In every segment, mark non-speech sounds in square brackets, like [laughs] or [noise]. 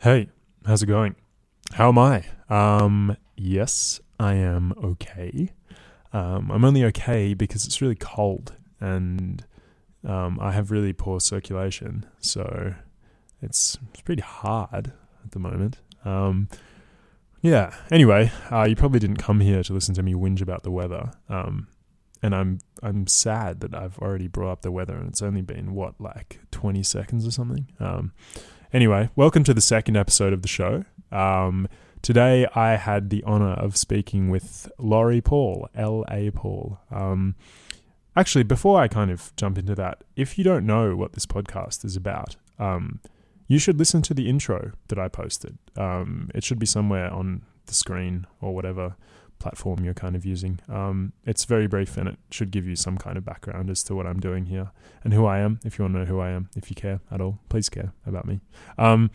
Hey, how's it going? How am I? Um, yes, I am okay. Um, I'm only okay because it's really cold and um, I have really poor circulation, so it's it's pretty hard at the moment. Um, yeah. Anyway, uh, you probably didn't come here to listen to me whinge about the weather. Um, and I'm I'm sad that I've already brought up the weather, and it's only been what like 20 seconds or something. Um, anyway, welcome to the second episode of the show. Um, today I had the honor of speaking with Laurie Paul, L A Paul. Um, actually, before I kind of jump into that, if you don't know what this podcast is about, um, you should listen to the intro that I posted. Um, it should be somewhere on the screen or whatever platform you're kind of using. Um, it's very brief and it should give you some kind of background as to what I'm doing here and who I am. If you want to know who I am, if you care at all, please care about me. Um,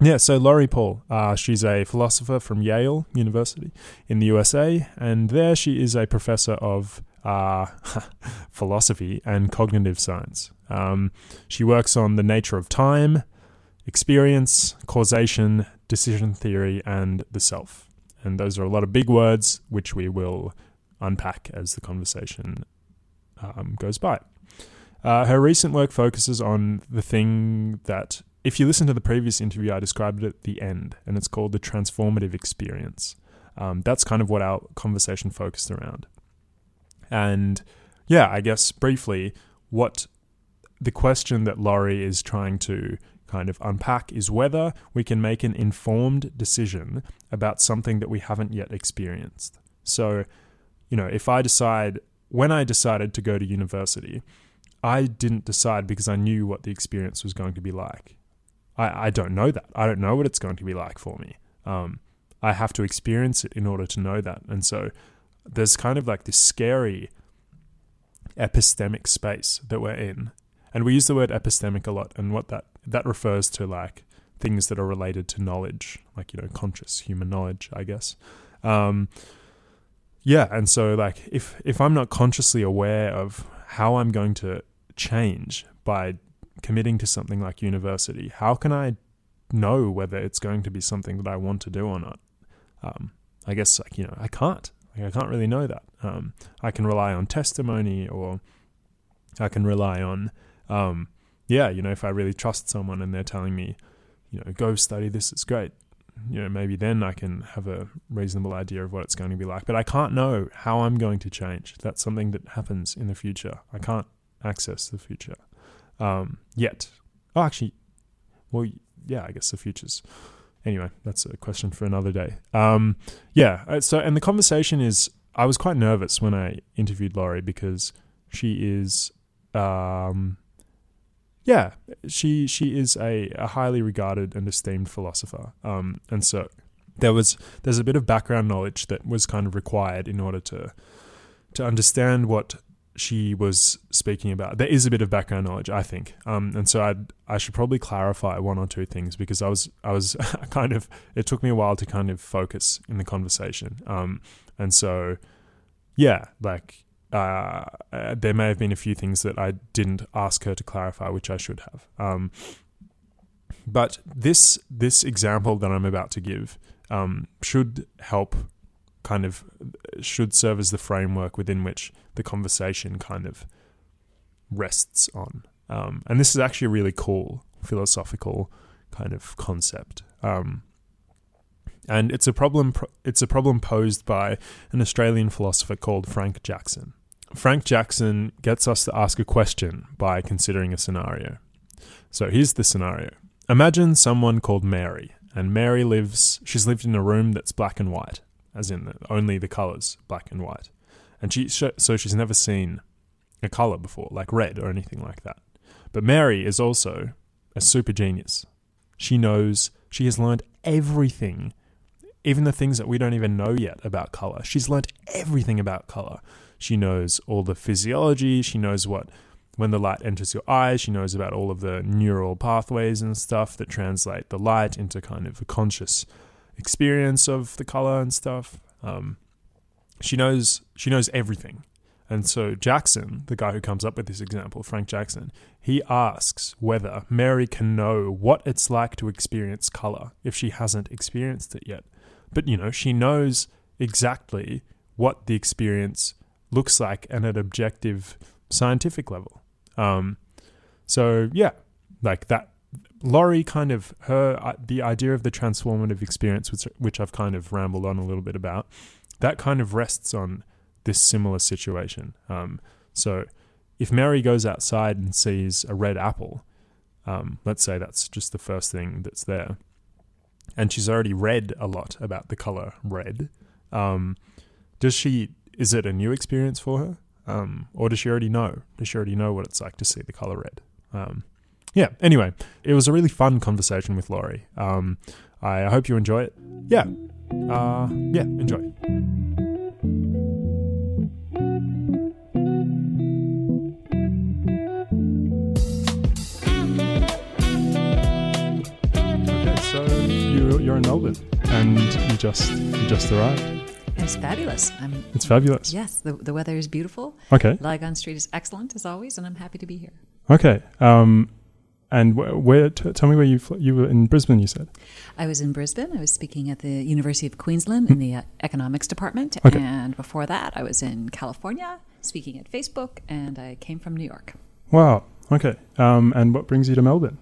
yeah, so Laurie Paul, uh, she's a philosopher from Yale University in the USA, and there she is a professor of uh, [laughs] philosophy and cognitive science. Um, she works on the nature of time, experience, causation, decision theory, and the self. And those are a lot of big words, which we will unpack as the conversation um, goes by. Uh, her recent work focuses on the thing that, if you listen to the previous interview, I described it at the end, and it's called the transformative experience. Um, that's kind of what our conversation focused around. And yeah, I guess briefly, what the question that Laurie is trying to kind of unpack is whether we can make an informed decision about something that we haven't yet experienced. So, you know, if I decide, when I decided to go to university, I didn't decide because I knew what the experience was going to be like. I, I don't know that. I don't know what it's going to be like for me. Um, I have to experience it in order to know that. And so there's kind of like this scary epistemic space that we're in. And we use the word epistemic a lot. And what that that refers to like things that are related to knowledge, like you know, conscious human knowledge, I guess. Um, yeah, and so like if if I'm not consciously aware of how I'm going to change by committing to something like university, how can I know whether it's going to be something that I want to do or not? Um, I guess like you know I can't. Like, I can't really know that. Um, I can rely on testimony, or I can rely on um, yeah, you know, if I really trust someone and they're telling me, you know, go study this, it's great. You know, maybe then I can have a reasonable idea of what it's going to be like. But I can't know how I'm going to change. That's something that happens in the future. I can't access the future um, yet. Oh, actually, well, yeah, I guess the future's. Anyway, that's a question for another day. Um, yeah, uh, so, and the conversation is I was quite nervous when I interviewed Laurie because she is. Um, yeah, she she is a, a highly regarded and esteemed philosopher. Um, and so there was there's a bit of background knowledge that was kind of required in order to to understand what she was speaking about. There is a bit of background knowledge, I think, um, and so I I should probably clarify one or two things because I was I was [laughs] kind of it took me a while to kind of focus in the conversation, um, and so yeah, like uh, uh, there may have been a few things that I didn't ask her to clarify, which I should have. Um, but this this example that I'm about to give um, should help, kind of, should serve as the framework within which the conversation kind of rests on. Um, and this is actually a really cool philosophical kind of concept. Um, and it's a problem. It's a problem posed by an Australian philosopher called Frank Jackson. Frank Jackson gets us to ask a question by considering a scenario. So here's the scenario Imagine someone called Mary, and Mary lives, she's lived in a room that's black and white, as in only the colors black and white. And she, so she's never seen a color before, like red or anything like that. But Mary is also a super genius. She knows, she has learned everything, even the things that we don't even know yet about color. She's learned everything about color. She knows all the physiology. She knows what when the light enters your eyes. She knows about all of the neural pathways and stuff that translate the light into kind of a conscious experience of the color and stuff. Um, she knows she knows everything, and so Jackson, the guy who comes up with this example, Frank Jackson, he asks whether Mary can know what it's like to experience color if she hasn't experienced it yet. But, you know, she knows exactly what the experience looks like at an objective scientific level. Um, so, yeah, like that. Laurie kind of her uh, the idea of the transformative experience, which which I've kind of rambled on a little bit about, that kind of rests on this similar situation. Um, so, if Mary goes outside and sees a red apple, um, let's say that's just the first thing that's there, and she's already read a lot about the color red, um, does she? Is it a new experience for her, um, or does she already know? Does she already know what it's like to see the color red? Um, yeah. Anyway, it was a really fun conversation with Laurie. Um, I hope you enjoy it. Yeah. Uh, yeah. Enjoy. Okay, so you, you're in Melbourne, and you just you just arrived. It's fabulous. I'm, It's fabulous. yes, the, the weather is beautiful. Okay. Lygon Street is excellent as always, and I'm happy to be here. Okay. Um, and wh- where? T- tell me where you fl- you were in Brisbane. You said. I was in Brisbane. I was speaking at the University of Queensland in the uh, economics department, Okay. and before that, I was in California speaking at Facebook, and I came from New York. Wow. Okay. Um, and what brings you to Melbourne?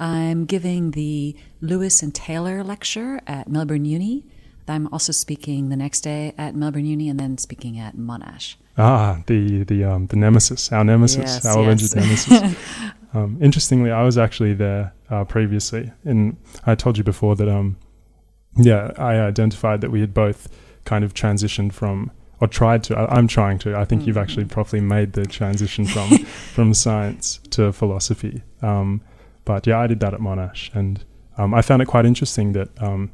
I'm giving the Lewis and Taylor lecture at Melbourne Uni. I'm also speaking the next day at Melbourne Uni, and then speaking at Monash. Ah, the the um the nemesis, our nemesis, Yes, our yes. alleged nemesis. [laughs] um, interestingly, I was actually there uh, previously, and I told you before that um, yeah, I identified that we had both kind of transitioned from or tried to. I, I'm trying to. I think you've actually properly made the transition from [laughs] from science to philosophy. Um, but yeah, I did that at Monash, and um, I found it quite interesting that um,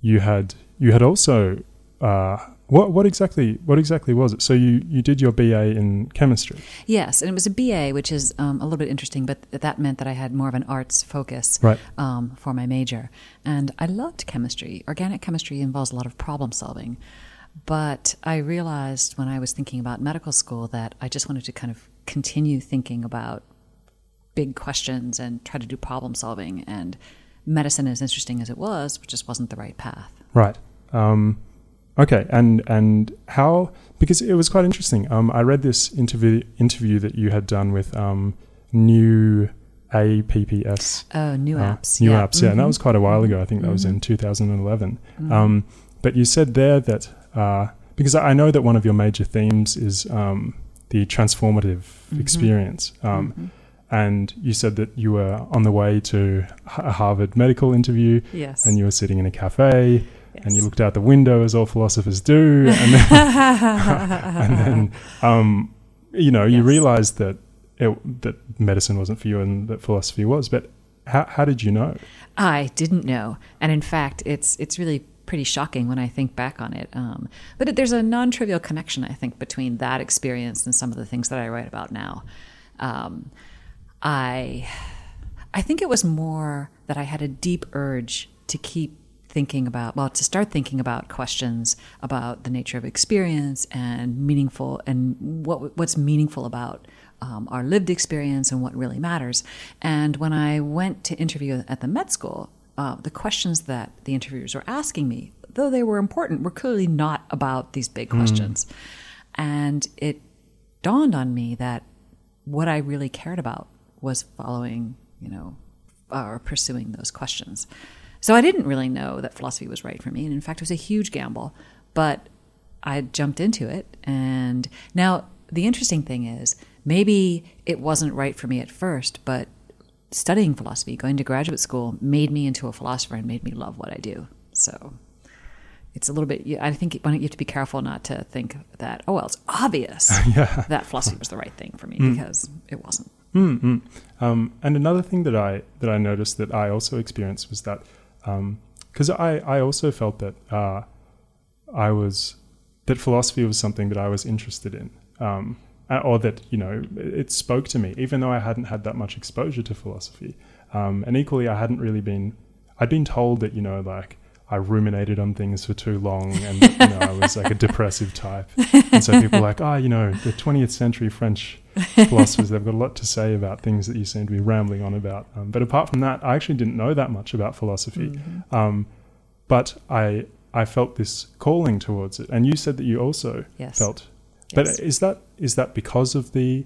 you had you had also. Uh, what what exactly what exactly was it? So you, you did your BA in chemistry. Yes, and it was a BA, which is um, a little bit interesting, but that meant that I had more of an arts focus Right. um, for my major. And I loved chemistry. Organic chemistry involves a lot of problem solving. But I realized when I was thinking about medical school that I just wanted to kind of continue thinking about big questions and try to do problem solving. And medicine, as interesting as it was, just wasn't the right path. Right. Um, okay. And and how? Because it was quite interesting. Um, I read this interview interview that you had done with um, new APPS. Oh, new uh, apps. New yeah. apps. Yeah, and that was quite a while ago. I think that was in 2011. Um, but you said there that uh, because I know that one of your major themes is um, the transformative Mhm. experience. Um. And you said that you were on the way to a Harvard medical interview, Yes. and you were sitting in a cafe, and you looked out the window as all philosophers do, and then, [laughs] and then um, you know, you Yes. realized that it, that medicine wasn't for you and that philosophy was. But how, how did you know? I didn't know, and in fact, it's it's really pretty shocking when I think back on it. Um, but it, there's a non-trivial connection, I think, between that experience and some of the things that I write about now. Um, I I think it was more that I had a deep urge to keep thinking about well to start thinking about questions about the nature of experience and meaningful and what what's meaningful about um, our lived experience and what really matters. And when i went to interview at the med school uh, the questions that the interviewers were asking me though they were important were clearly not about these big questions. And it dawned on me that what i really cared about was following you know or pursuing those questions. So I didn't really know that philosophy was right for me. And in fact, it was a huge gamble, but I jumped into it. And now the interesting thing is maybe it wasn't right for me at first, but studying philosophy, going to graduate school, made me into a philosopher and made me love what I do. So it's a little bit, I think you have to be careful not to think that, oh, well, it's obvious [laughs] yeah. that philosophy was the right thing for me [laughs] because it wasn't. Mm-hmm. Um, and another thing that I that I noticed that I also experienced was that because I I also felt that uh, I was that philosophy was something that I was interested in, um, or that you know it spoke to me, even though I hadn't had that much exposure to philosophy. Um, and equally, I hadn't really been. I'd been told that you know like I ruminated on things for too long, and you know, I was like a depressive type. And so people are like, oh, you know, the 20th century French philosophers, they've got a lot to say about things that you seem to be rambling on about. Um, but apart from that, I actually didn't know that much about philosophy. Mm-hmm. Um, but I I felt this calling towards it, and you said that you also Yes. felt. But Yes. is that is that because of the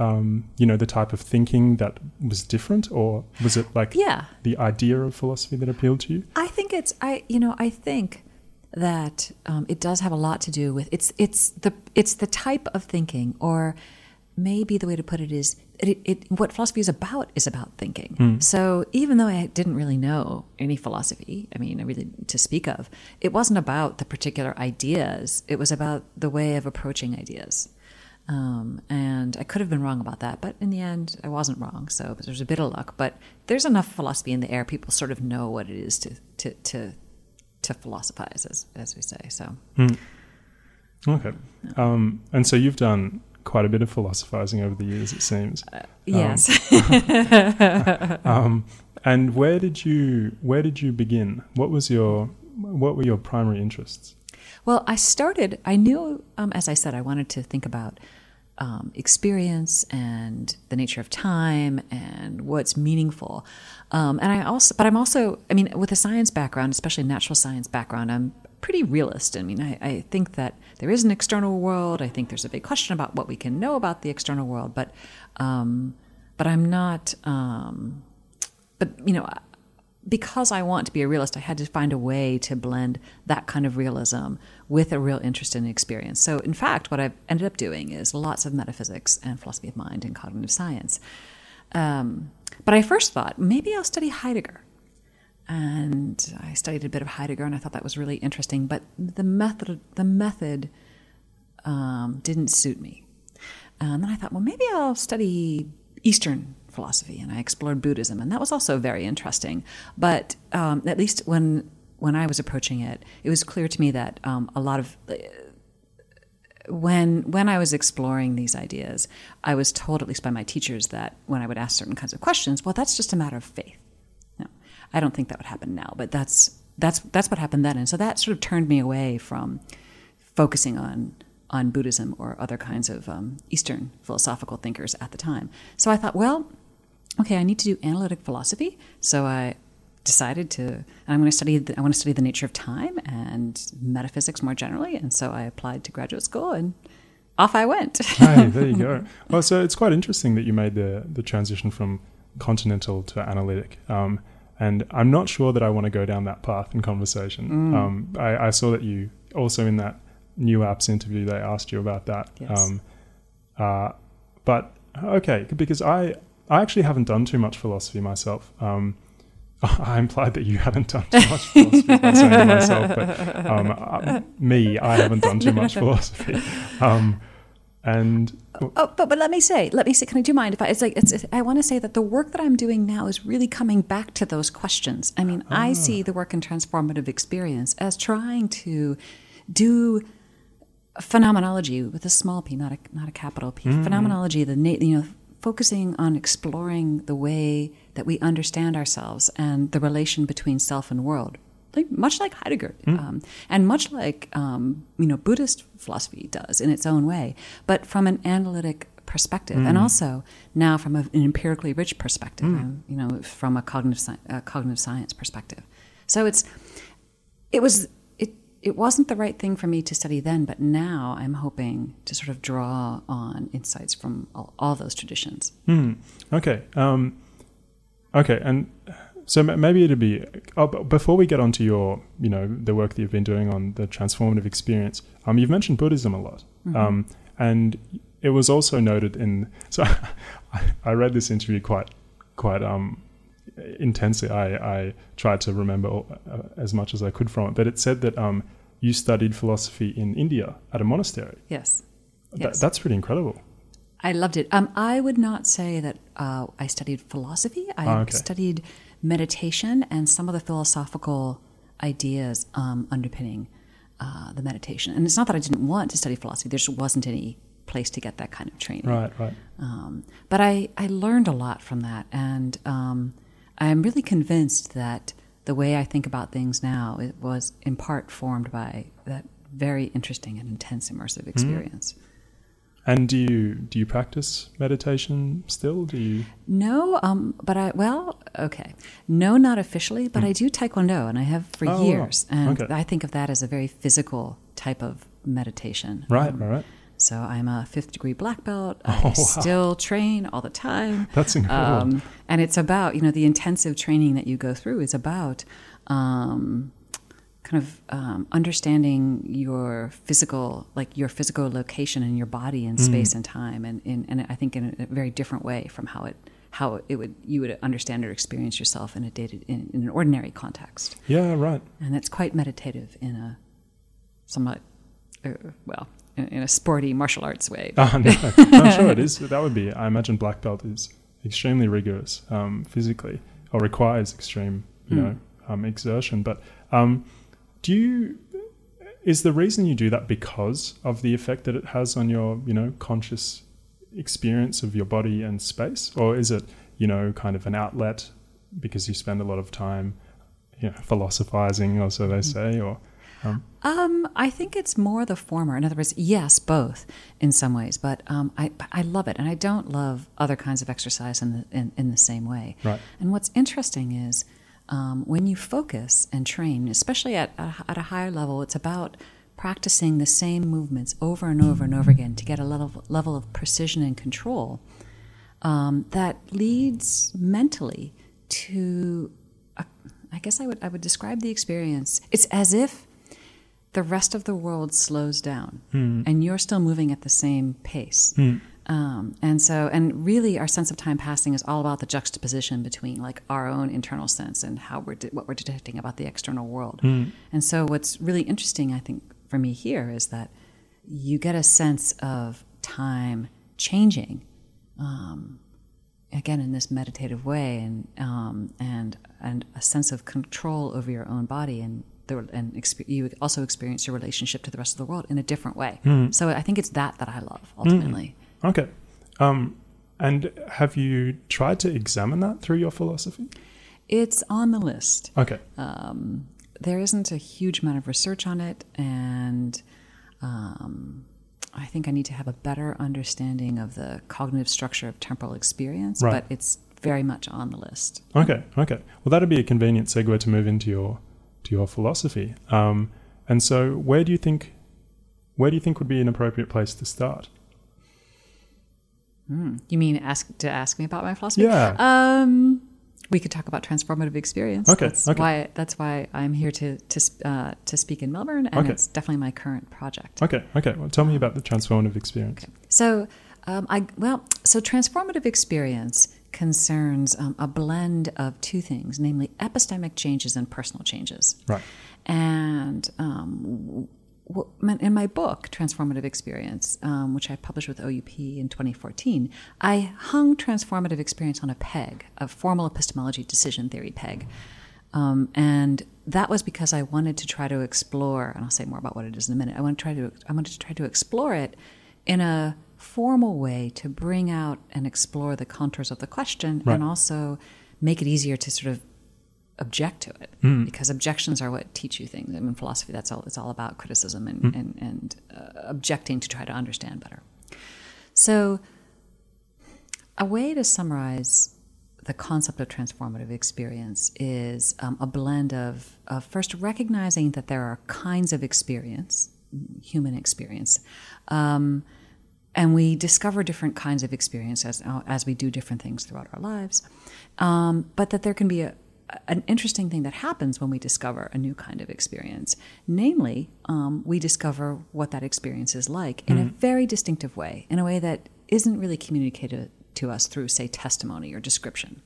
um, you know the type of thinking that was different, or was it like Yeah. the idea of philosophy that appealed to you? I think it's I you know I think that um, it does have a lot to do with it's it's the it's the type of thinking or maybe the way to put it is it, it what philosophy is about is about thinking. So even though I didn't really know any philosophy, I mean, really to speak of, it wasn't about the particular ideas. It was about the way of approaching ideas. Um, and I could have been wrong about that, but in the end, I wasn't wrong. So there's a bit of luck. But there's enough philosophy in the air; people sort of know what it is to to to, to philosophize, as as we say. So Okay, um, and so you've done quite a bit of philosophizing over the years, it seems. yes, [laughs] Um, and where did you where did you begin? What was your what were your primary interests? Well, I started, I knew, um, as I said, I wanted to think about um, experience and the nature of time and what's meaningful. Um, and I also, but I'm also, I mean, with a science background, especially natural science background, I'm pretty realist. I mean, I, I think that there is an external world. I think there's a big question about what we can know about the external world, but, um, but I'm not, um, but, you know, because I want to be a realist, I had to find a way to blend that kind of realism with a real interest in experience. So, in fact, what I've ended up doing is lots of metaphysics and philosophy of mind and cognitive science. Um, but I first thought maybe I'll study Heidegger. And I studied a bit of Heidegger, and I thought that was really interesting. But the method, the method, um, didn't suit me. And then I thought, well, maybe I'll study Eastern philosophy, and I explored Buddhism, and that was also very interesting. But um, at least when when I was approaching it, it was clear to me that um, a lot of when when I was exploring these ideas, I was told, at least by my teachers, that when I would ask certain kinds of questions, well, that's just a matter of faith. No, I don't think that would happen now, but that's that's that's what happened then, and so that sort of turned me away from focusing on on Buddhism or other kinds of um, Eastern philosophical thinkers at the time. So I thought, well, okay, I need to do analytic philosophy. So I decided to, I'm going to study. The, I want to study the nature of time and metaphysics more generally. And so I applied to graduate school, and off I went. hey, there [laughs] you go. Well, so it's quite interesting that you made the the transition from continental to analytic. Um, and I'm not sure that I want to go down that path in conversation. Um, I, I saw that you also in that new apps interview they asked you about that. Yes. Um, uh, but okay, because I I actually haven't done too much philosophy myself. Um, [laughs] I implied that you hadn't done too much philosophy by saying to myself, but um, uh, me, I haven't done too much [laughs] philosophy. Um, and Oh, but but let me say, let me say, can I do you mind if I? It's like it's. it's- I want to say that the work that I'm doing now is really coming back to those questions. I mean, I see the work in transformative experience as trying to do phenomenology with a small p, not a not a capital P. Phenomenology, the na- you know, focusing on exploring the way that we understand ourselves and the relation between self and world. Like, much like Heidegger, um, and much like um, you know Buddhist philosophy does in its own way, but from an analytic perspective, and also now from a, an empirically rich perspective, um, you know, from a cognitive sci- uh, cognitive science perspective. So it's it was it wasn't the right thing for me to study then, but now I'm hoping to sort of draw on insights from all, all those traditions. Hmm. Okay. Um, okay. And so maybe it'd be oh, before we get onto your, you know, the work that you've been doing on the transformative experience. Um, you've mentioned Buddhism a lot, um, and it was also noted in. So [laughs] I, I read this interview quite, quite um, intensely. I, I tried to remember all, uh, as much as I could from it, but it said that um, you studied philosophy in India at a monastery. Yes. Th- Yes. that's pretty incredible. I loved it. Um, I would not say that uh, I studied philosophy. I Ah, okay. studied meditation and some of the philosophical ideas um, underpinning uh, the meditation. And it's not that I didn't want to study philosophy. There just wasn't any place to get that kind of training. Right. Right. Um, but I, I learned a lot from that, and um, I'm really convinced that the way I think about things now it was in part formed by that very interesting and intense immersive experience. And do you do you practice meditation still? Do you? No, um, but I well, okay, no, not officially, but I do taekwondo, and I have for Oh, wow. years, and Okay. I think of that as a very physical type of meditation. Right, Um, right, right. So I'm a fifth degree black belt. [laughs] I Oh, wow. still train all the time. That's incredible. Um, and it's about, you know, the intensive training that you go through is about um, kind of um, understanding your physical, like your physical location in your body in space and time. And, in, and I think in a very different way from how it, how it would, you would understand or experience yourself in a dated, in, in an ordinary context. Yeah, right. And it's quite meditative in a somewhat, uh, well, in, in a sporty martial arts way. Ah, [laughs] no, I'm sure it is. That would be. I imagine black belt is extremely rigorous um, physically, or requires extreme, you Hmm. know, um, exertion. But um, do you? Is the reason you do that because of the effect that it has on your, you know, conscious experience of your body and space, or is it, you know, kind of an outlet because you spend a lot of time, you know, philosophizing, or so they say, or um, Um, I think it's more the former. In other words, yes, both in some ways, but um, I I love it, and I don't love other kinds of exercise in the in, in the same way. Right. And what's interesting is um, when you focus and train, especially at a, at a higher level, it's about practicing the same movements over and over and over again to get a level level of precision and control um, that leads mentally to. A, I guess I would I would describe the experience. It's as if the rest of the world slows down and you're still moving at the same pace. Um, and so, and really, our sense of time passing is all about the juxtaposition between like our own internal sense and how we're de- what we're detecting about the external world. And so, what's really interesting, I think, for me here is that you get a sense of time changing um, again in this meditative way and um, and and a sense of control over your own body and the, and expe- you also experience your relationship to the rest of the world in a different way. So I think it's that that I love ultimately. Okay. Um, and have you tried to examine that through your philosophy? It's on the list. Okay. Um, there isn't a huge amount of research on it, and um, I think I need to have a better understanding of the cognitive structure of temporal experience. Right. But it's very much on the list. Okay. Okay. Well, that'd be a convenient segue to move into your to your philosophy. Um, and so, where do you think where do you think would be an appropriate place to start? You mean ask to ask me about my philosophy? Yeah. Um, we could talk about transformative experience. Okay, That's okay. why that's why I'm here to to uh, to speak in Melbourne, and Okay. it's definitely my current project. Okay. Okay. Well, tell me about the transformative experience. So, um, I well, so transformative experience concerns um, a blend of two things, namely epistemic changes and personal changes. Right. And um, in my book, Transformative Experience, um, which I published with OUP in 2014, I hung transformative experience on a peg, a formal epistemology decision theory peg. Um, and that was because I wanted to try to explore, and I'll say more about what it is in a minute. I want to try to, I wanted to try to explore it in a formal way to bring out and explore the contours of the question, Right. and also make it easier to sort of object to it because objections are what teach you things. I mean, philosophy that's all it's all about criticism and and, and uh, objecting to try to understand better. So, a way to summarize the concept of transformative experience is um, a blend of, of first recognizing that there are kinds of experience, human experience. Um, and we discover different kinds of experience as, uh, as we do different things throughout our lives. Um, but that there can be a, an interesting thing that happens when we discover a new kind of experience. Namely, um, we discover what that experience is like in a very distinctive way, in a way that isn't really communicated to us through, say, testimony or description.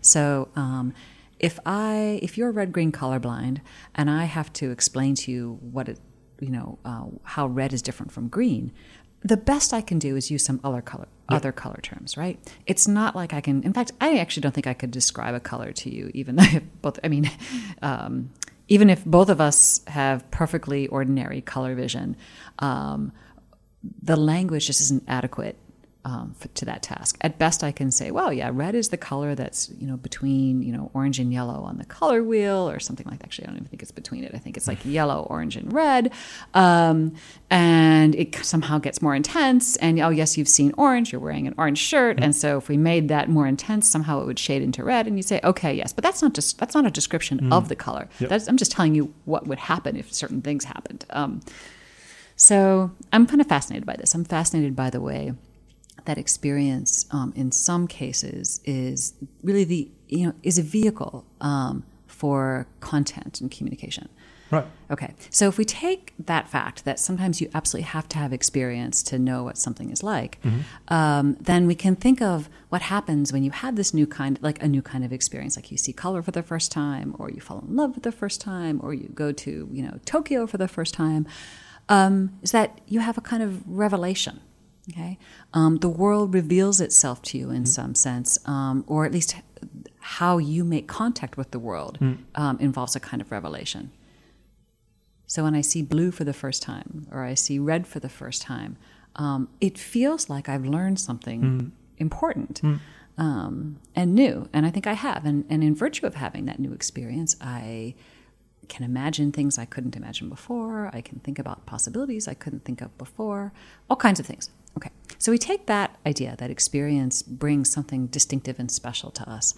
So, um, if I, if you're red green colorblind, and I have to explain to you what it, you know, uh, how red is different from green, the best I can do is use some other color, other color terms, right? It's not like I can. In fact, I actually don't think I could describe a color to you, even [laughs] though both. I mean, [laughs] um, even if both of us have perfectly ordinary color vision, um, the language just isn't adequate um, f- to that task. At best, I can say, well, yeah, red is the color that's you know between you know orange and yellow on the color wheel, or something like that. Actually, I don't even think it's between it. I think it's like [sighs] yellow, orange, and red, um, and it somehow gets more intense. And oh, yes, you've seen orange. You're wearing an orange shirt, and so if we made that more intense, somehow it would shade into red. And you say, okay, yes, but that's not just that's not a description of the color. Yep. That's, I'm just telling you what would happen if certain things happened. Um, so I'm kind of fascinated by this. I'm fascinated by the way that experience, um, in some cases, is really the you know is a vehicle um, for content and communication. Right. Okay, so if we take that fact that sometimes you absolutely have to have experience to know what something is like, um, then we can think of what happens when you have this new kind, like a new kind of experience, like you see color for the first time, or you fall in love for the first time, or you go to you know Tokyo for the first time. Um, is that you have a kind of revelation? Okay, um, the world reveals itself to you in some sense, um, or at least how you make contact with the world um, involves a kind of revelation. So when I see blue for the first time or I see red for the first time, um, it feels like I've learned something important um, and new. And I think I have. And, and in virtue of having that new experience, I can imagine things I couldn't imagine before. I can think about possibilities I couldn't think of before, all kinds of things. Okay. So we take that idea, that experience brings something distinctive and special to us,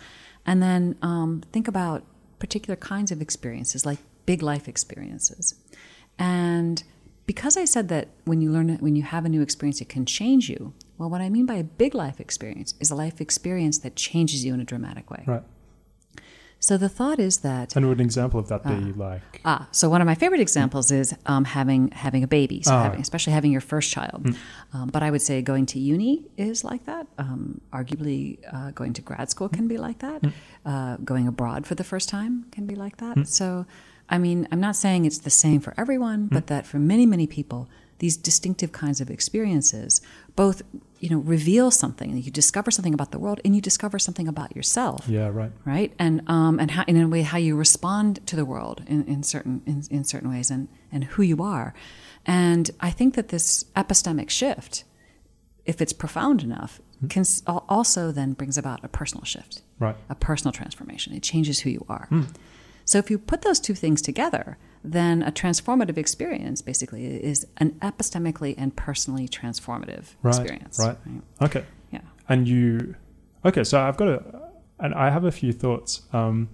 and then um, think about particular kinds of experiences, like big life experiences. And because I said that when you learn, when you have a new experience, it can change you. Well, what I mean by a big life experience is a life experience that changes you in a dramatic way. Right. So the thought is that And would an example of that be like? Ah, so one of my favorite examples is um, having having a baby, so Ah. having, especially having your first child. Um, but I would say going to uni is like that. Um, arguably, uh, going to grad school can be like that. Uh, going abroad for the first time can be like that. So, I mean, I'm not saying it's the same for everyone, but that for many many people, these distinctive kinds of experiences both you know reveal something. You discover something about the world, and you discover something about yourself Yeah. Right. right and um and how in a way how you respond to the world in, in certain in, in certain ways and and who you are and i think that this epistemic shift if it's profound enough can also then brings about a personal shift Right. a personal transformation it changes who you are so if you put those two things together then a transformative experience basically is an epistemically and personally transformative Right. experience Right. right. Okay. yeah And you, okay. So I've got a, and I have a few thoughts. Um,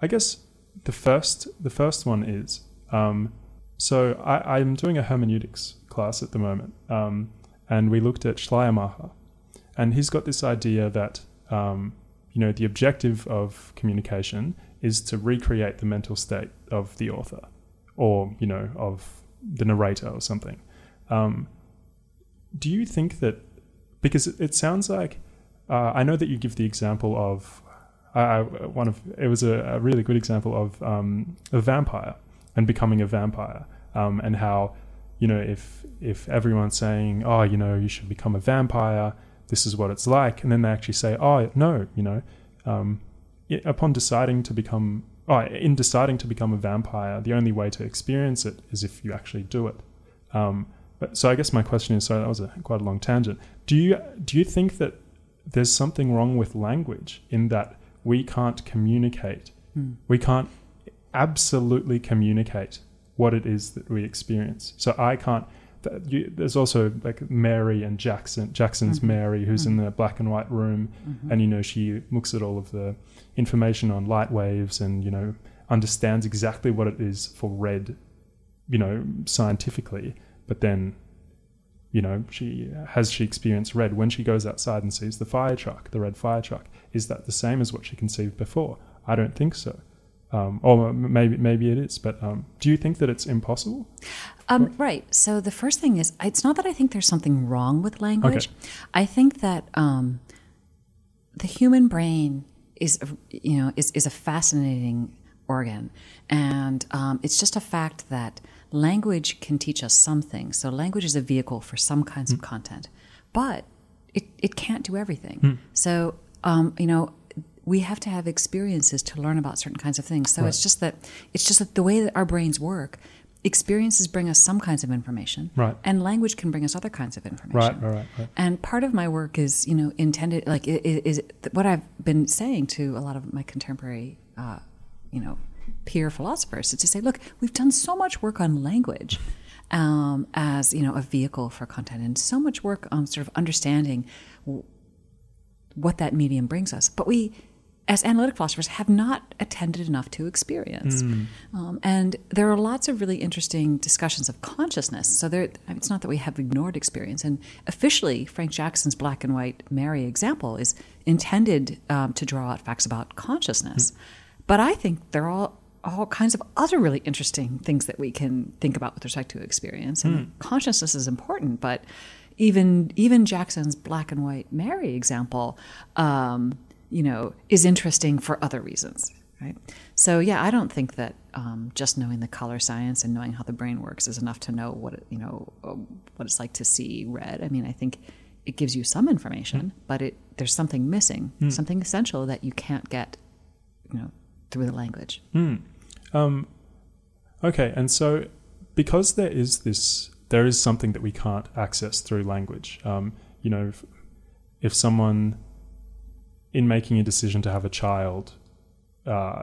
I guess the first, the first one is, um, so I, I'm doing a hermeneutics class at the moment, um, and we looked at Schleiermacher, and he's got this idea that, um, you know, the objective of communication is to recreate the mental state of the author, or you know, of the narrator or something. Um, do you think that because it, sounds like uh, I know that you give the example of I one of it was a, a really good example of um, a vampire and becoming a vampire um, and how you know if if everyone's saying oh you know you should become a vampire this is what it's like and then they actually say oh no you know um, upon deciding to become oh, in deciding to become a vampire the only way to experience it is if you actually do it. Um, but, so I guess my question is sorry that was a, quite a long tangent. Do you do you think that there's something wrong with language in that we can't communicate? Hmm. We can't absolutely communicate what it is that we experience. So I can't th- you, there's also like Mary and Jackson Jackson's mm-hmm. Mary who's in mm-hmm. the black and white room mm-hmm. and you know she looks at all of the information on light waves and you know understands exactly what it is for red you know scientifically but then you know she has she experienced red when she goes outside and sees the fire truck the red fire truck is that the same as what she conceived before i don't think so um, or maybe maybe it is but um, do you think that it's impossible Um, right. So the first thing is, it's not that I think there's something wrong with language. Okay. I think that um, the human brain is, a- you know, is, is a fascinating organ, and um, it's just a fact that language can teach us something. So language is a vehicle for some kinds of content, but it, it can't do everything. So um, you know. We have to have experiences to learn about certain kinds of things. So it's just that it's just that the way that our brains work experiences bring us some kinds of information, Right. and language can bring us other kinds of information. Right, right, right, right. And part of my work is, you know, intended like i- i- is what I've been saying to a lot of my contemporary, uh, you know, peer philosophers is to say, look, we've done so much work on language um, as you know a vehicle for content, and so much work on sort of understanding w- what that medium brings us, but we. As analytic philosophers, have not attended enough to experience, um, and there are lots of really interesting discussions of consciousness. So there, it's not that we have ignored experience. And officially, Frank Jackson's black and white Mary example is intended um, to draw out facts about consciousness. But I think there are all, all kinds of other really interesting things that we can think about with respect to experience. And consciousness is important, but even even Jackson's black and white Mary example, um, you know, is interesting for other reasons, right? So yeah, I don't think that um, just knowing the color science and knowing how the brain works is enough to know what it, you know uh, what it's like to see red. I mean, I think it gives you some information, but it there's something missing, something essential that you can't get, you know, through the language. Um, okay, and so because there is this, there is something that we can't access through language. Um, you know, if, if someone, in making a decision to have a child, uh,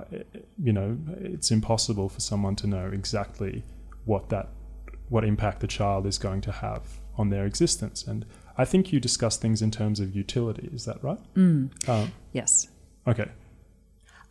you know, it's impossible for someone to know exactly what that, what impact the child is going to have on their existence. And I think you discuss things in terms of utility. Is that right? Um, Yes. okay,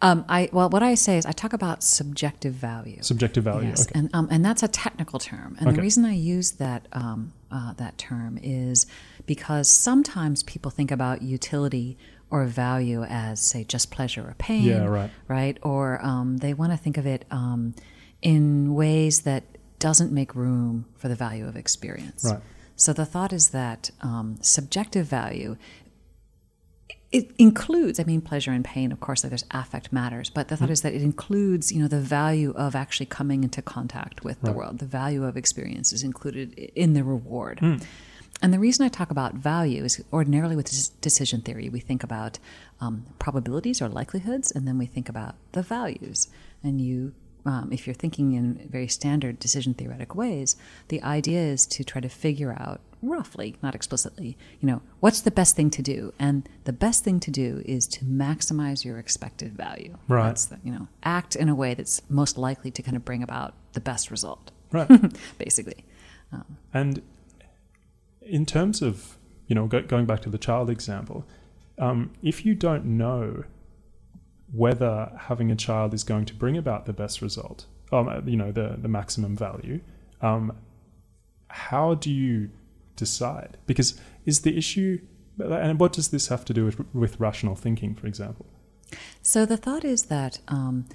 Um, I well, what I say is I talk about subjective value. subjective value. Yes, Okay. and um, and that's a technical term. And Okay. the reason I use that um, uh, that term is because sometimes people think about utility or value as, say, just pleasure or pain. Yeah, right. Right, or um, they want to think of it um, in ways that doesn't make room for the value of experience. Right. So the thought is that um, subjective value it includes i mean pleasure and pain of course like there's affect matters but the thought is that it includes you know the value of actually coming into contact with the world the value of experience is included in the reward and the reason i talk about value is ordinarily with decision theory we think about um, probabilities or likelihoods and then we think about the values and you um, if you're thinking in very standard decision theoretic ways the idea is to try to figure out roughly, not explicitly, you know, what's the best thing to do? And the best thing to do is to maximize your expected value. Right. That's the, you know, act in a way that's most likely to kind of bring about the best result, Right. [laughs] basically. And in terms of, you know, go, going back to the child example, um, if you don't know whether having a child is going to bring about the best result, um, you know, the, the maximum value, um, how do you decide? Because is the issue, and what does this have to do with, with rational thinking, for example? So the thought is that, um,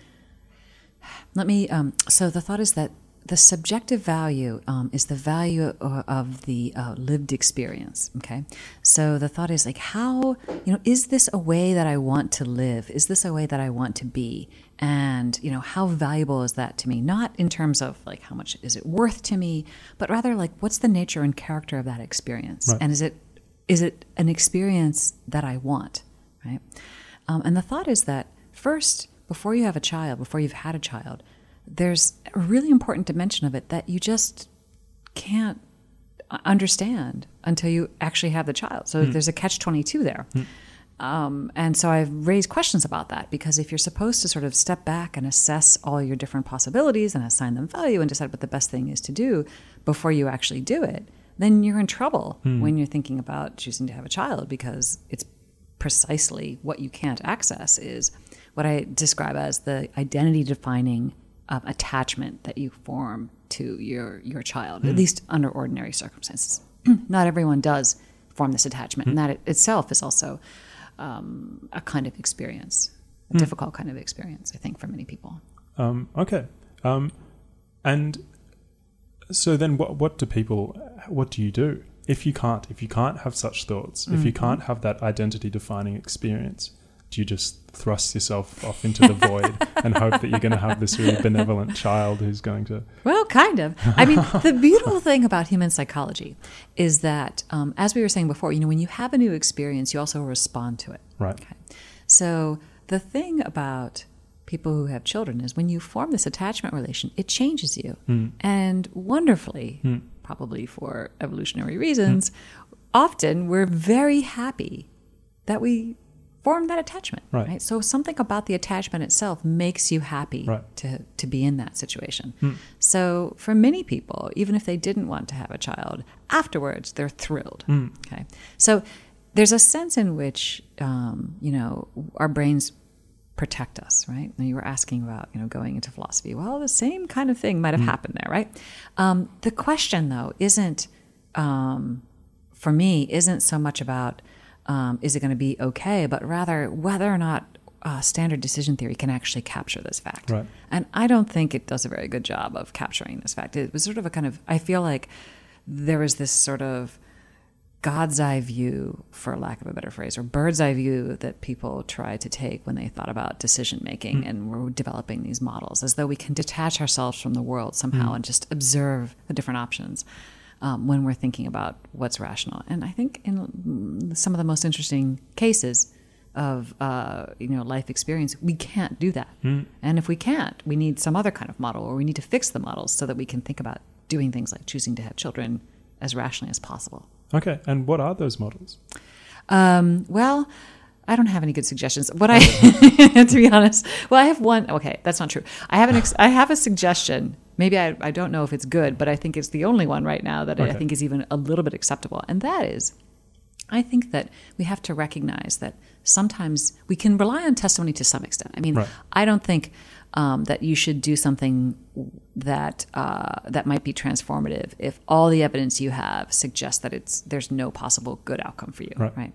let me, um, so the thought is that the subjective value um, is the value of the uh, lived experience. Okay. So the thought is like, how, you know, is this a way that I want to live? Is this a way that I want to be? And, you know, how valuable is that to me? Not in terms of like, how much is it worth to me, but rather like, what's the nature and character of that experience? Right. And is it, is it an experience that I want? Right. Um, and the thought is that first, before you have a child, before you've had a child, there's a really important dimension of it that you just can't understand until you actually have the child. So hmm. there's a catch 22 there. Hmm. Um, and so I've raised questions about that because if you're supposed to sort of step back and assess all your different possibilities and assign them value and decide what the best thing is to do before you actually do it, then you're in trouble hmm. when you're thinking about choosing to have a child because it's precisely what you can't access is what I describe as the identity defining um, attachment that you form to your your child, at least under ordinary circumstances. [clears throat] Not everyone does form this attachment, and that it itself is also um, a kind of experience, a difficult kind of experience, I think, for many people. Um, okay. Um, and so then what, what do people, what do you do? If you can't, if you can't have such thoughts, if you can't have that identity defining experience, do you just thrust yourself off into the void [laughs] and hope that you're going to have this really benevolent child who's going to, Well, kind of. I mean, the beautiful thing about human psychology is that, um, as we were saying before, you know, when you have a new experience, you also respond to it. right? Okay. So the thing about people who have children is when you form this attachment relation, it changes you. Mm. And wonderfully, Mm. probably for evolutionary reasons, often we're very happy that we formed that attachment. Right. So something about the attachment itself makes you happy Right. to, to be in that situation. Hmm. So for many people, even if they didn't want to have a child, afterwards they're thrilled. Hmm. Okay. So there's a sense in which, um, you know, our brains protect us, right? And you were asking about, you know, going into philosophy. Well, the same kind of thing might have happened there, right? Um, the question, though, isn't, um, for me, isn't so much about um, is it going to be okay, but rather whether or not uh, standard decision theory can actually capture this fact. Right. And I don't think it does a very good job of capturing this fact. It was sort of a kind of, I feel like there was this sort of God's eye view, for lack of a better phrase, or bird's eye view that people try to take when they thought about decision making and were developing these models, as though we can detach ourselves from the world somehow and just observe the different options um, when we're thinking about what's rational. And I think in mm, some of the most interesting cases of uh, you know life experience, we can't do that. And if we can't, we need some other kind of model, or we need to fix the models so that we can think about doing things like choosing to have children as rationally as possible. Okay, and what are those models? Um, well, I don't have any good suggestions. What I, [laughs] [laughs] to be honest, well, I have one. Okay, that's not true. I have an. Ex- I have a suggestion. Maybe I, I don't know if it's good, but I think it's the only one right now that I think is even a little bit acceptable. And that is, I think that we have to recognize that sometimes we can rely on testimony to some extent. I mean, Right. I don't think um, that you should do something that uh, that might be transformative if all the evidence you have suggests that it's there's no possible good outcome for you, Right.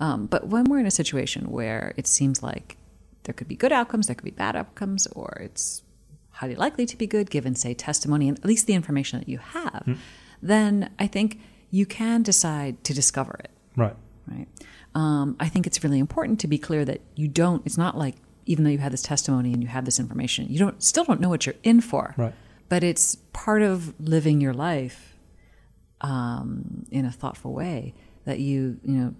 Um, but when we're in a situation where it seems like there could be good outcomes, there could be bad outcomes, or it's highly likely to be good given, say, testimony and at least the information that you have, then I think you can decide to discover it Right. right? Um, I think it's really important to be clear that you don't. It's not like even though you have this testimony and you have this information, you don't still don't know what you're in for. Right. But it's part of living your life um, in a thoughtful way that you you know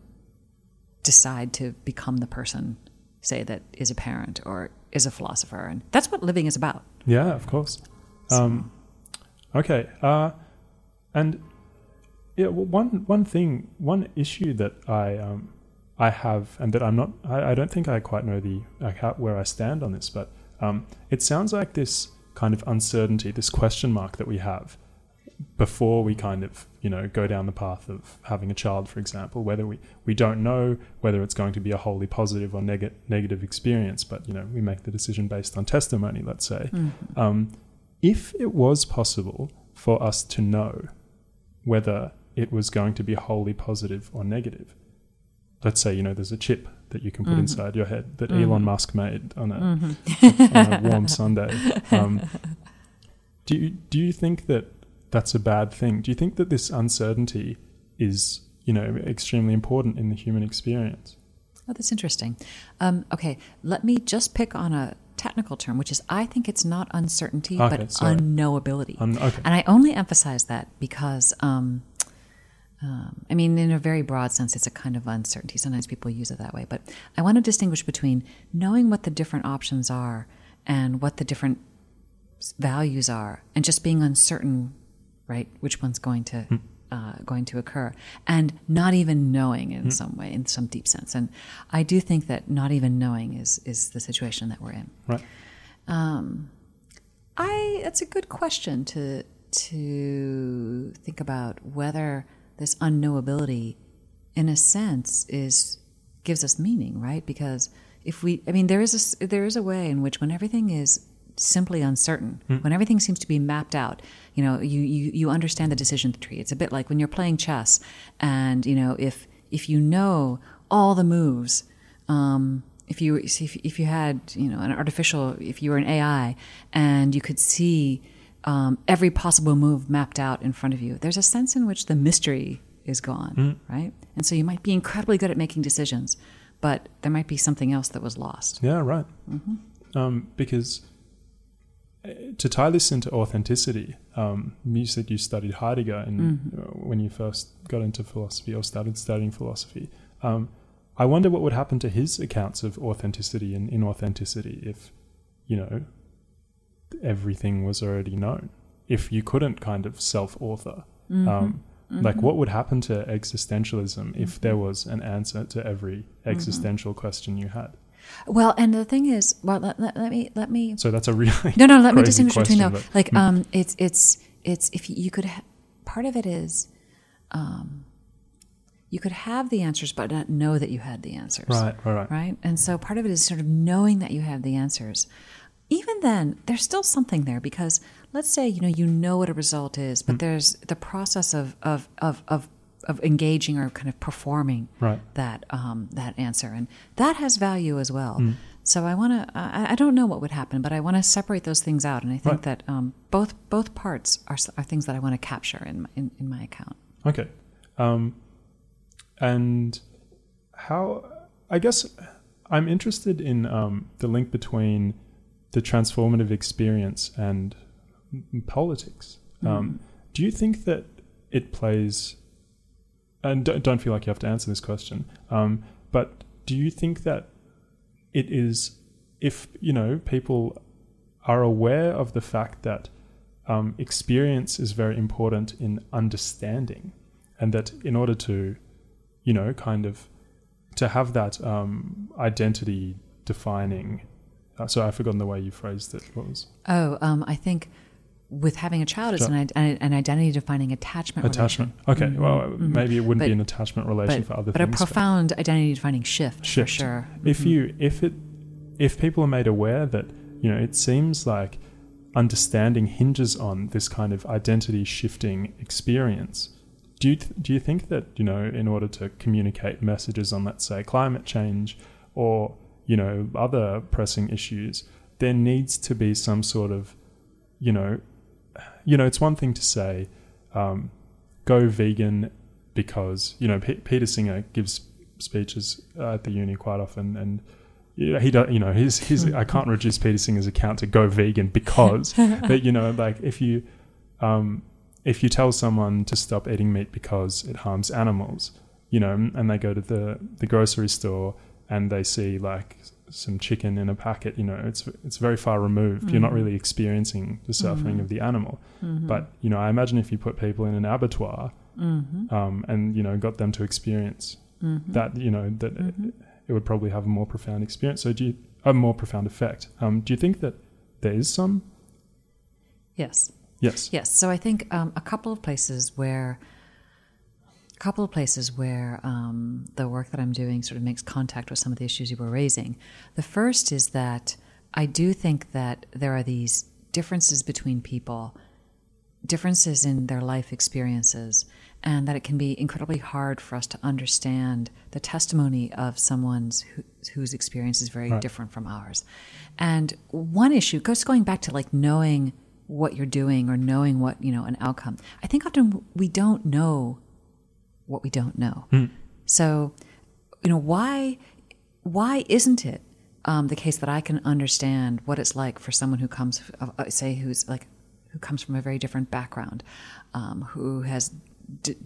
decide to become the person, say that is a parent or is a philosopher, and that's what living is about. Yeah, of course. Um, okay, uh, and yeah, well, one one thing, one issue that I um, I have, and that I'm not, I, I don't think I quite know the like how, where I stand on this, but um, it sounds like this kind of uncertainty, this question mark that we have before we kind of you know go down the path of having a child, for example, whether we we don't know whether it's going to be a wholly positive or neg- negative experience, but you know we make the decision based on testimony, let's say. Um, if it was possible for us to know whether it was going to be wholly positive or negative, let's say you know there's a chip that you can put inside your head that Elon Musk made on a, on a warm Sunday. Um, [laughs] do you do you think that that's a bad thing? Do you think that this uncertainty is you know extremely important in the human experience? Oh, that's interesting. Um, okay, let me just pick on a technical term, which is I think it's not uncertainty, Okay, but sorry. unknowability. Um, okay. And I only emphasize that because, um, um, I mean, in a very broad sense, it's a kind of uncertainty. Sometimes people use it that way. But I want to distinguish between knowing what the different options are and what the different values are, and just being uncertain, right, which one's going to. Uh, going to occur, and not even knowing in some way, in some deep sense, and I do think that not even knowing is is the situation that we're in. Right. Um, I that's a good question to to think about whether this unknowability in a sense is gives us meaning, right? Because if we I mean there is a there is a way in which when everything is simply uncertain, when everything seems to be mapped out, you know, you, you you understand the decision tree. It's a bit like when you're playing chess and, you know, if if you know all the moves um, if you if, if you had you know an artificial if you were an AI and you could see um, every possible move mapped out in front of you, there's a sense in which the mystery is gone, right? And so you might be incredibly good at making decisions, but there might be something else that was lost. Yeah, right. Mm-hmm. Um, because to tie this into authenticity, um, you said you studied Heidegger in, Mm-hmm. uh, when you first got into philosophy or started studying philosophy. Um, I wonder what would happen to his accounts of authenticity and inauthenticity if you know, everything was already known. If you couldn't kind of self-author, Mm-hmm. um, like what would happen to existentialism if Mm-hmm. there was an answer to every existential question you had? Well, and the thing is, well, let, let, let me let me So that's a really [laughs] no no let me distinguish between though. but- Hmm. Like um, it's it's it's if you could ha- part of it is, um, you could have the answers but not know that you had the answers. right, right, right. right? And so part of it is sort of knowing that you have the answers. Even then, there's still something there because let's say you know you know what a result is, Hmm. but there's the process of of of of, of engaging or kind of performing Right. that um, that answer, and that has value as well. Hmm. So I want to. I, I don't know what would happen, but I want to separate those things out, and I think Right. that um, both both parts are, are things that I want to capture in my, in, in my account. Okay. Um, and how, I guess I'm interested in um, the link between the transformative experience and politics. Um, do you think that it plays, and don't, don't feel like you have to answer this question, um, but do you think that it is, if, you know, people are aware of the fact that um, experience is very important in understanding, and that in order to, you know, kind of to have that um, identity defining. Uh, so I've forgotten the way you phrased it. What was Oh, um, I think with having a child, it's an, an, an identity defining attachment. attachment? relation. Okay, mm-hmm. well, uh, mm-hmm. maybe it wouldn't But- be an attachment relation but, for other things. but a things. but- profound identity defining shift, shift. for sure. If mm-hmm. you if it if people are made aware that you know it seems like understanding hinges on this kind of identity shifting experience. Do you th- do you think that you know in order to communicate messages on let's say climate change or you know other pressing issues, there needs to be some sort of you know you know it's one thing to say um, go vegan because you know P- Peter Singer gives speeches uh, at the uni quite often, and he does. You know, his his I can't [laughs] reduce Peter Singer's account to go vegan because, [laughs] but you know, like if you um, if you tell someone to stop eating meat because it harms animals, you know, and they go to the the grocery store and they see like some chicken in a packet, you know, it's it's very far removed. You're not really experiencing the suffering of the animal. But you know, I imagine if you put people in an abattoir um, and you know got them to experience that, you know, that it, it would probably have a more profound experience. So do you a more profound effect? Um, do you think that there is some? Yes. Yes. Yes. So I think um, a couple of places where, a couple of places where um, the work that I'm doing sort of makes contact with some of the issues you were raising. The first is that I do think that there are these differences between people, differences in their life experiences, and that it can be incredibly hard for us to understand the testimony of someone's who, whose experience is very Right. different from ours. And one issue goes going back to like knowing what you're doing or knowing what you know an outcome. I think often we don't know what we don't know. So, you know, why why isn't it um, the case that I can understand what it's like for someone who comes, uh, say, who's like who comes from a very different background, um, who has d-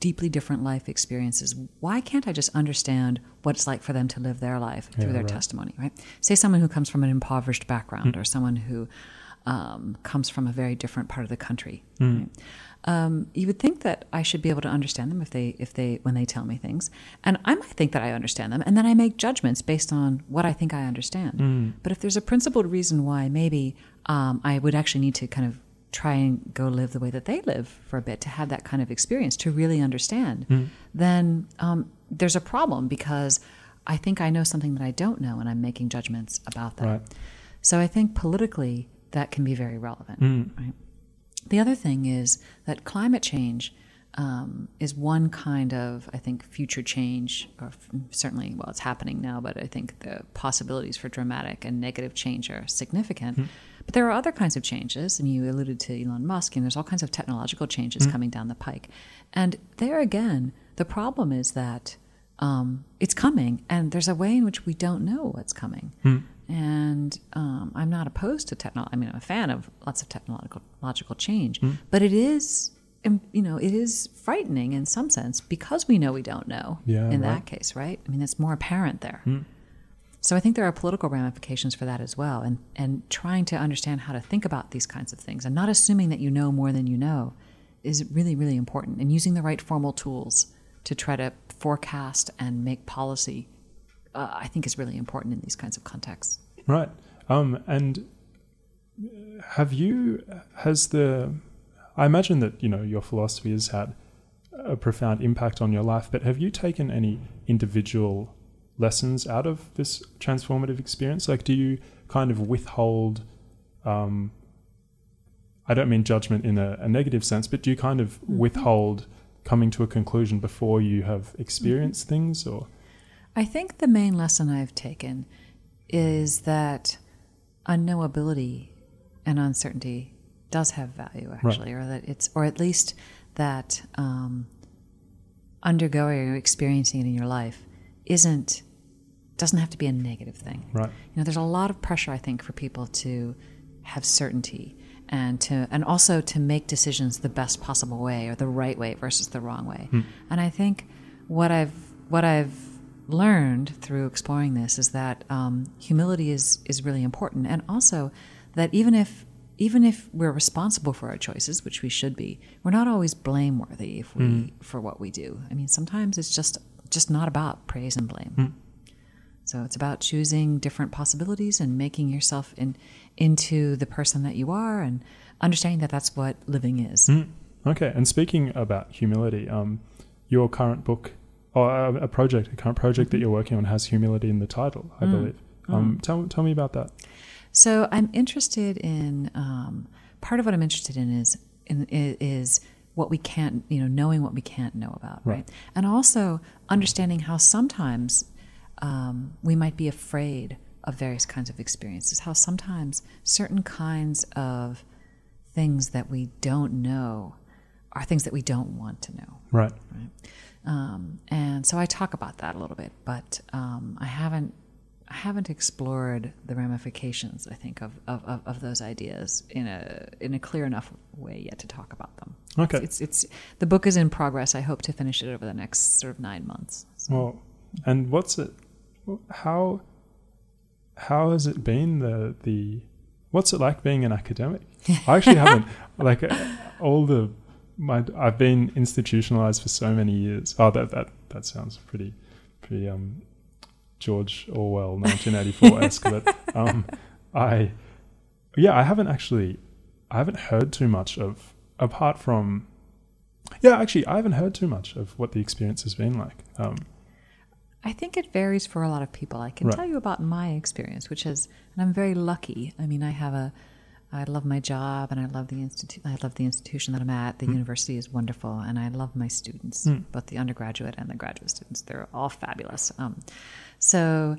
deeply different life experiences? Why can't I just understand what it's like for them to live their life through Yeah, their right. testimony? Right? Say someone who comes from an impoverished background, or someone who um, comes from a very different part of the country. Right? Um, you would think that I should be able to understand them if they, if they, when they tell me things, and I might think that I understand them, and then I make judgments based on what I think I understand. But if there's a principled reason why, maybe um, I would actually need to kind of try and go live the way that they live for a bit to have that kind of experience to really understand, then um, there's a problem because I think I know something that I don't know, and I'm making judgments about that. Right. So I think politically that can be very relevant. Right? The other thing is that climate change um, is one kind of, I think, future change, or certainly, well, it's happening now, but I think the possibilities for dramatic and negative change are significant. But there are other kinds of changes, and you alluded to Elon Musk, and there's all kinds of technological changes coming down the pike. And there again, the problem is that um, it's coming, and there's a way in which we don't know what's coming. And um, I'm not opposed to technology. I mean, I'm a fan of lots of technological logical change, but it is, you know, it is frightening in some sense because we know we don't know. Yeah, in right. that case, right? I mean, it's more apparent there. So I think there are political ramifications for that as well, and and trying to understand how to think about these kinds of things and not assuming that you know more than you know is really really important, and using the right formal tools to try to forecast and make policy. Uh, I think is really important in these kinds of contexts. Right. Um, and have you has the I imagine that you know your philosophy has had a profound impact on your life, but have you taken any individual lessons out of this transformative experience? Like, do you kind of withhold? Um, I don't mean judgment in a, a, negative sense, but do you kind of mm-hmm. withhold coming to a conclusion before you have experienced mm-hmm. things, or? I think the main lesson I've taken is that unknowability and uncertainty does have value actually, right. or that it's, or at least that um, undergoing or experiencing it in your life isn't doesn't have to be a negative thing. Right. You know, there's a lot of pressure I think for people to have certainty and to and also to make decisions the best possible way or the right way versus the wrong way. Hmm. And I think what I've what I've learned through exploring this is that um, humility is is really important, and also that even if even if we're responsible for our choices, which we should be, we're not always blameworthy if we mm. for what we do. I mean, sometimes it's just just not about praise and blame. Mm. So it's about choosing different possibilities and making yourself in, into the person that you are, and understanding that that's what living is. Mm. Okay. And speaking about humility, um, your current book or uh, a project, a current project mm-hmm. that you're working on, has humility in the title, I mm. believe. Um, mm. tell tell me about that. So I'm interested in um, part of what I'm interested in is in, is what we can't, you know, knowing what we can't know about, right? right? And also understanding how sometimes um, we might be afraid of various kinds of experiences. How sometimes certain kinds of things that we don't know are things that we don't want to know. Right. Right. Um, and so I talk about that a little bit, but um, I haven't I haven't explored the ramifications, I think, of, of, of, those ideas in a in a clear enough way yet to talk about them. Okay, it's, it's, it's the book is in progress. I hope to finish it over the next sort of nine months. So. Well, and what's it? How how has it been the the what's it like being an academic? [laughs] I actually haven't like all the my I've been institutionalized for so many years. Oh, that that that sounds pretty pretty um George Orwell 1984 esque, but [laughs] um, I, yeah, I haven't actually, I haven't heard too much of, apart from, yeah, actually, I haven't heard too much of what the experience has been like. Um, I think it varies for a lot of people. I can right. tell you about my experience, which is, and I'm very lucky. I mean, I have a, I love my job and I love the institute. I love the institution that I'm at. The mm. university is wonderful, and I love my students, mm. both the undergraduate and the graduate students. They're all fabulous. Um, so,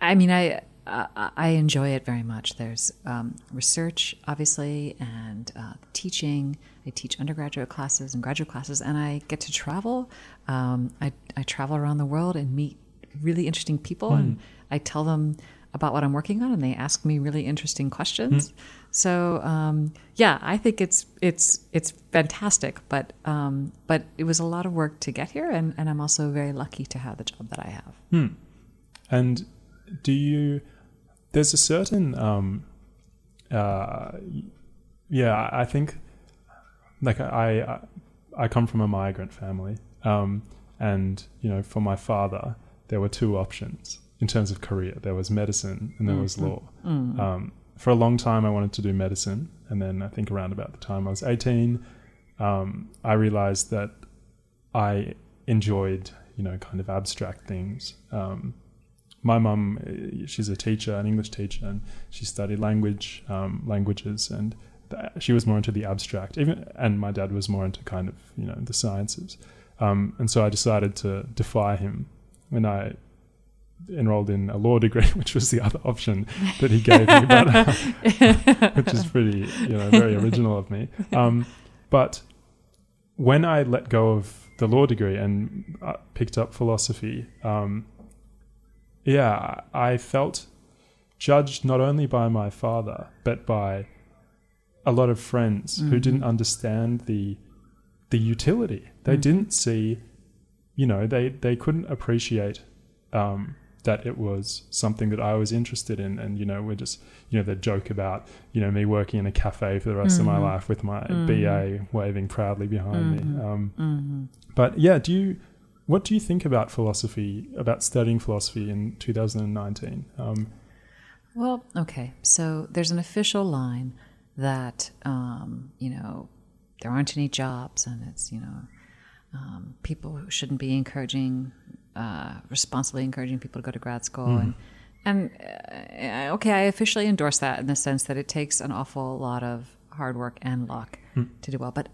I mean, I I enjoy it very much. There's um, research, obviously, and uh, teaching. I teach undergraduate classes and graduate classes, and I get to travel. Um, I, I travel around the world and meet really interesting people, mm. and I tell them about what I'm working on, and they ask me really interesting questions. Mm. So um, yeah, I think it's it's it's fantastic. But um, but it was a lot of work to get here, and, and I'm also very lucky to have the job that I have. Hmm. And do you? There's a certain um, uh, yeah, I think like I I, I come from a migrant family, um, and you know, for my father, there were two options in terms of career. There was medicine and there mm-hmm. was law. Mm-hmm. Um, for a long time, I wanted to do medicine, and then I think around about the time I was eighteen, um, I realized that I enjoyed you know kind of abstract things. Um, my mum, eh, she's a teacher, an English teacher, and she studied language, um, languages, and th- she was more into the abstract. Even and my dad was more into kind of you know the sciences, um, and so I decided to defy him when I enrolled in a law degree, [laughs] which was the other option that he gave me, but, uh, [laughs] [laughs] which is pretty, you know, very original of me. Um, but when I let go of the law degree and uh, picked up philosophy, um, yeah, I felt judged not only by my father, but by a lot of friends mm-hmm. who didn't understand the the utility. They mm-hmm. didn't see, you know, they they couldn't appreciate um, that it was something that I was interested in. And, you know, we're just, you know, the joke about, you know, me working in a cafe for the rest Mm-hmm. of my life with my BA waving proudly behind Mm-hmm. me. Um, But yeah, do you, what do you think about philosophy, about studying philosophy in 2019? Um, Well, okay. So there's an official line that um, you know there aren't any jobs, and it's you know um, people shouldn't be encouraging, uh, responsibly encouraging people to go to grad school, and and uh, okay, I officially endorse that in the sense that it takes an awful lot of hard work and luck to do well. But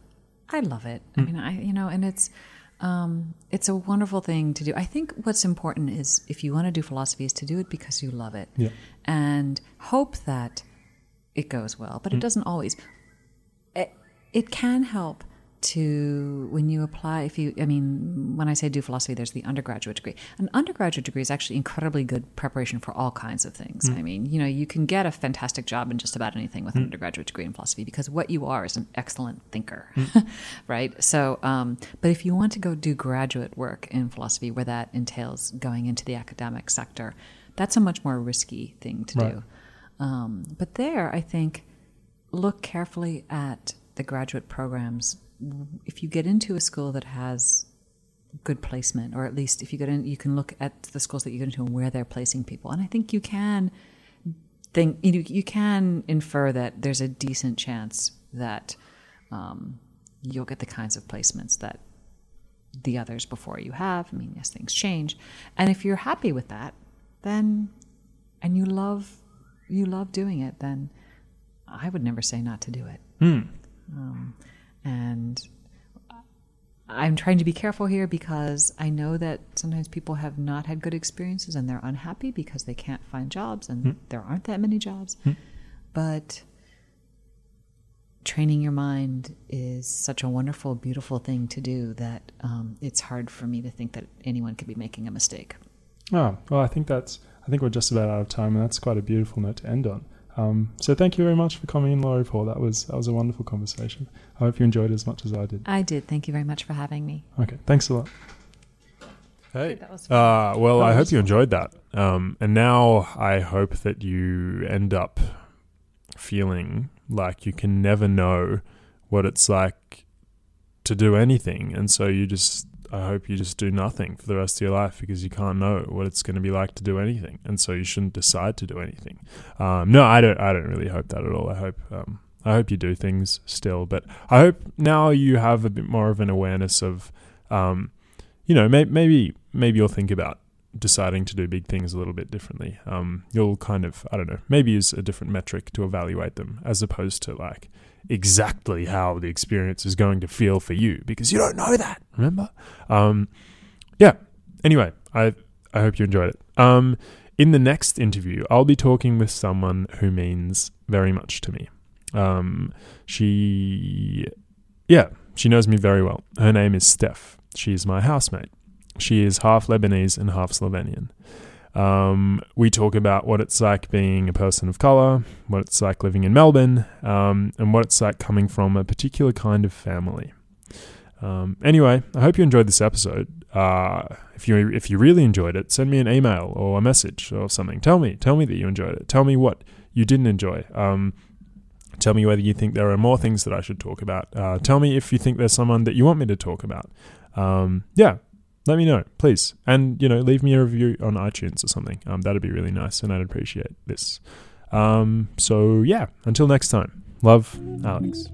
I love it. I mean, I you know, and it's um, it's a wonderful thing to do. I think what's important is if you want to do philosophy, is to do it because you love it Yeah. and hope that it goes well. But it doesn't always. It, it can help to when you apply. If you, I mean, when I say do philosophy, there's the undergraduate degree. An undergraduate degree is actually incredibly good preparation for all kinds of things. I mean, you know, you can get a fantastic job in just about anything with an undergraduate degree in philosophy because what you are is an excellent thinker, [laughs] right? So, um, but if you want to go do graduate work in philosophy, where that entails going into the academic sector, that's a much more risky thing to Right. do. Um, but there, I think, look carefully at the graduate programs. If you get into a school that has good placement, or at least if you get in, you can look at the schools that you get into and where they're placing people. And I think you can think you, you can infer that there's a decent chance that um, you'll get the kinds of placements that the others before you have. I mean, yes, things change, and if you're happy with that, then and you love you love doing it, then I would never say not to do it. Um, and I'm trying to be careful here because I know that sometimes people have not had good experiences and they're unhappy because they can't find jobs and hmm. there aren't that many jobs. Hmm. But training your mind is such a wonderful, beautiful thing to do that um, it's hard for me to think that anyone could be making a mistake. Oh, well, I think that's. I think we're just about out of time, and that's quite a beautiful note to end on. Um, so thank you very much for coming in, Laurie Paul. That was that was a wonderful conversation. I hope you enjoyed it as much as I did. I did. Thank you very much for having me. Okay, thanks a lot. Hey. Uh, well, I hope you enjoyed that. Um, and now I hope that you end up feeling like you can never know what it's like to do anything. And so you just, I hope you just do nothing for the rest of your life because you can't know what it's going to be like to do anything. And so you shouldn't decide to do anything. Um, no, I don't, I don't really hope that at all. I hope, um, I hope you do things still, but I hope now you have a bit more of an awareness of, um, you know, may- maybe maybe you'll think about deciding to do big things a little bit differently. Um, you'll kind of, I don't know, maybe use a different metric to evaluate them as opposed to like exactly how the experience is going to feel for you because you don't know that. Remember? Um, yeah. Anyway, I I hope you enjoyed it. Um, in the next interview, I'll be talking with someone who means very much to me. Um, she, yeah, she knows me very well. Her name is Steph. She is my housemate. She is half Lebanese and half Slovenian. Um, we talk about what it's like being a person of color, what it's like living in Melbourne, um, and what it's like coming from a particular kind of family. Um, anyway, I hope you enjoyed this episode. Uh, if you if you really enjoyed it, send me an email or a message or something. Tell me, tell me that you enjoyed it. Tell me what you didn't enjoy. Um, tell me whether you think there are more things that I should talk about. Uh, tell me if you think there's someone that you want me to talk about. Um, yeah, let me know, please. And, you know, leave me a review on iTunes or something. Um, that'd be really nice, and I'd appreciate this. Um, so, yeah, until next time, love, Alex.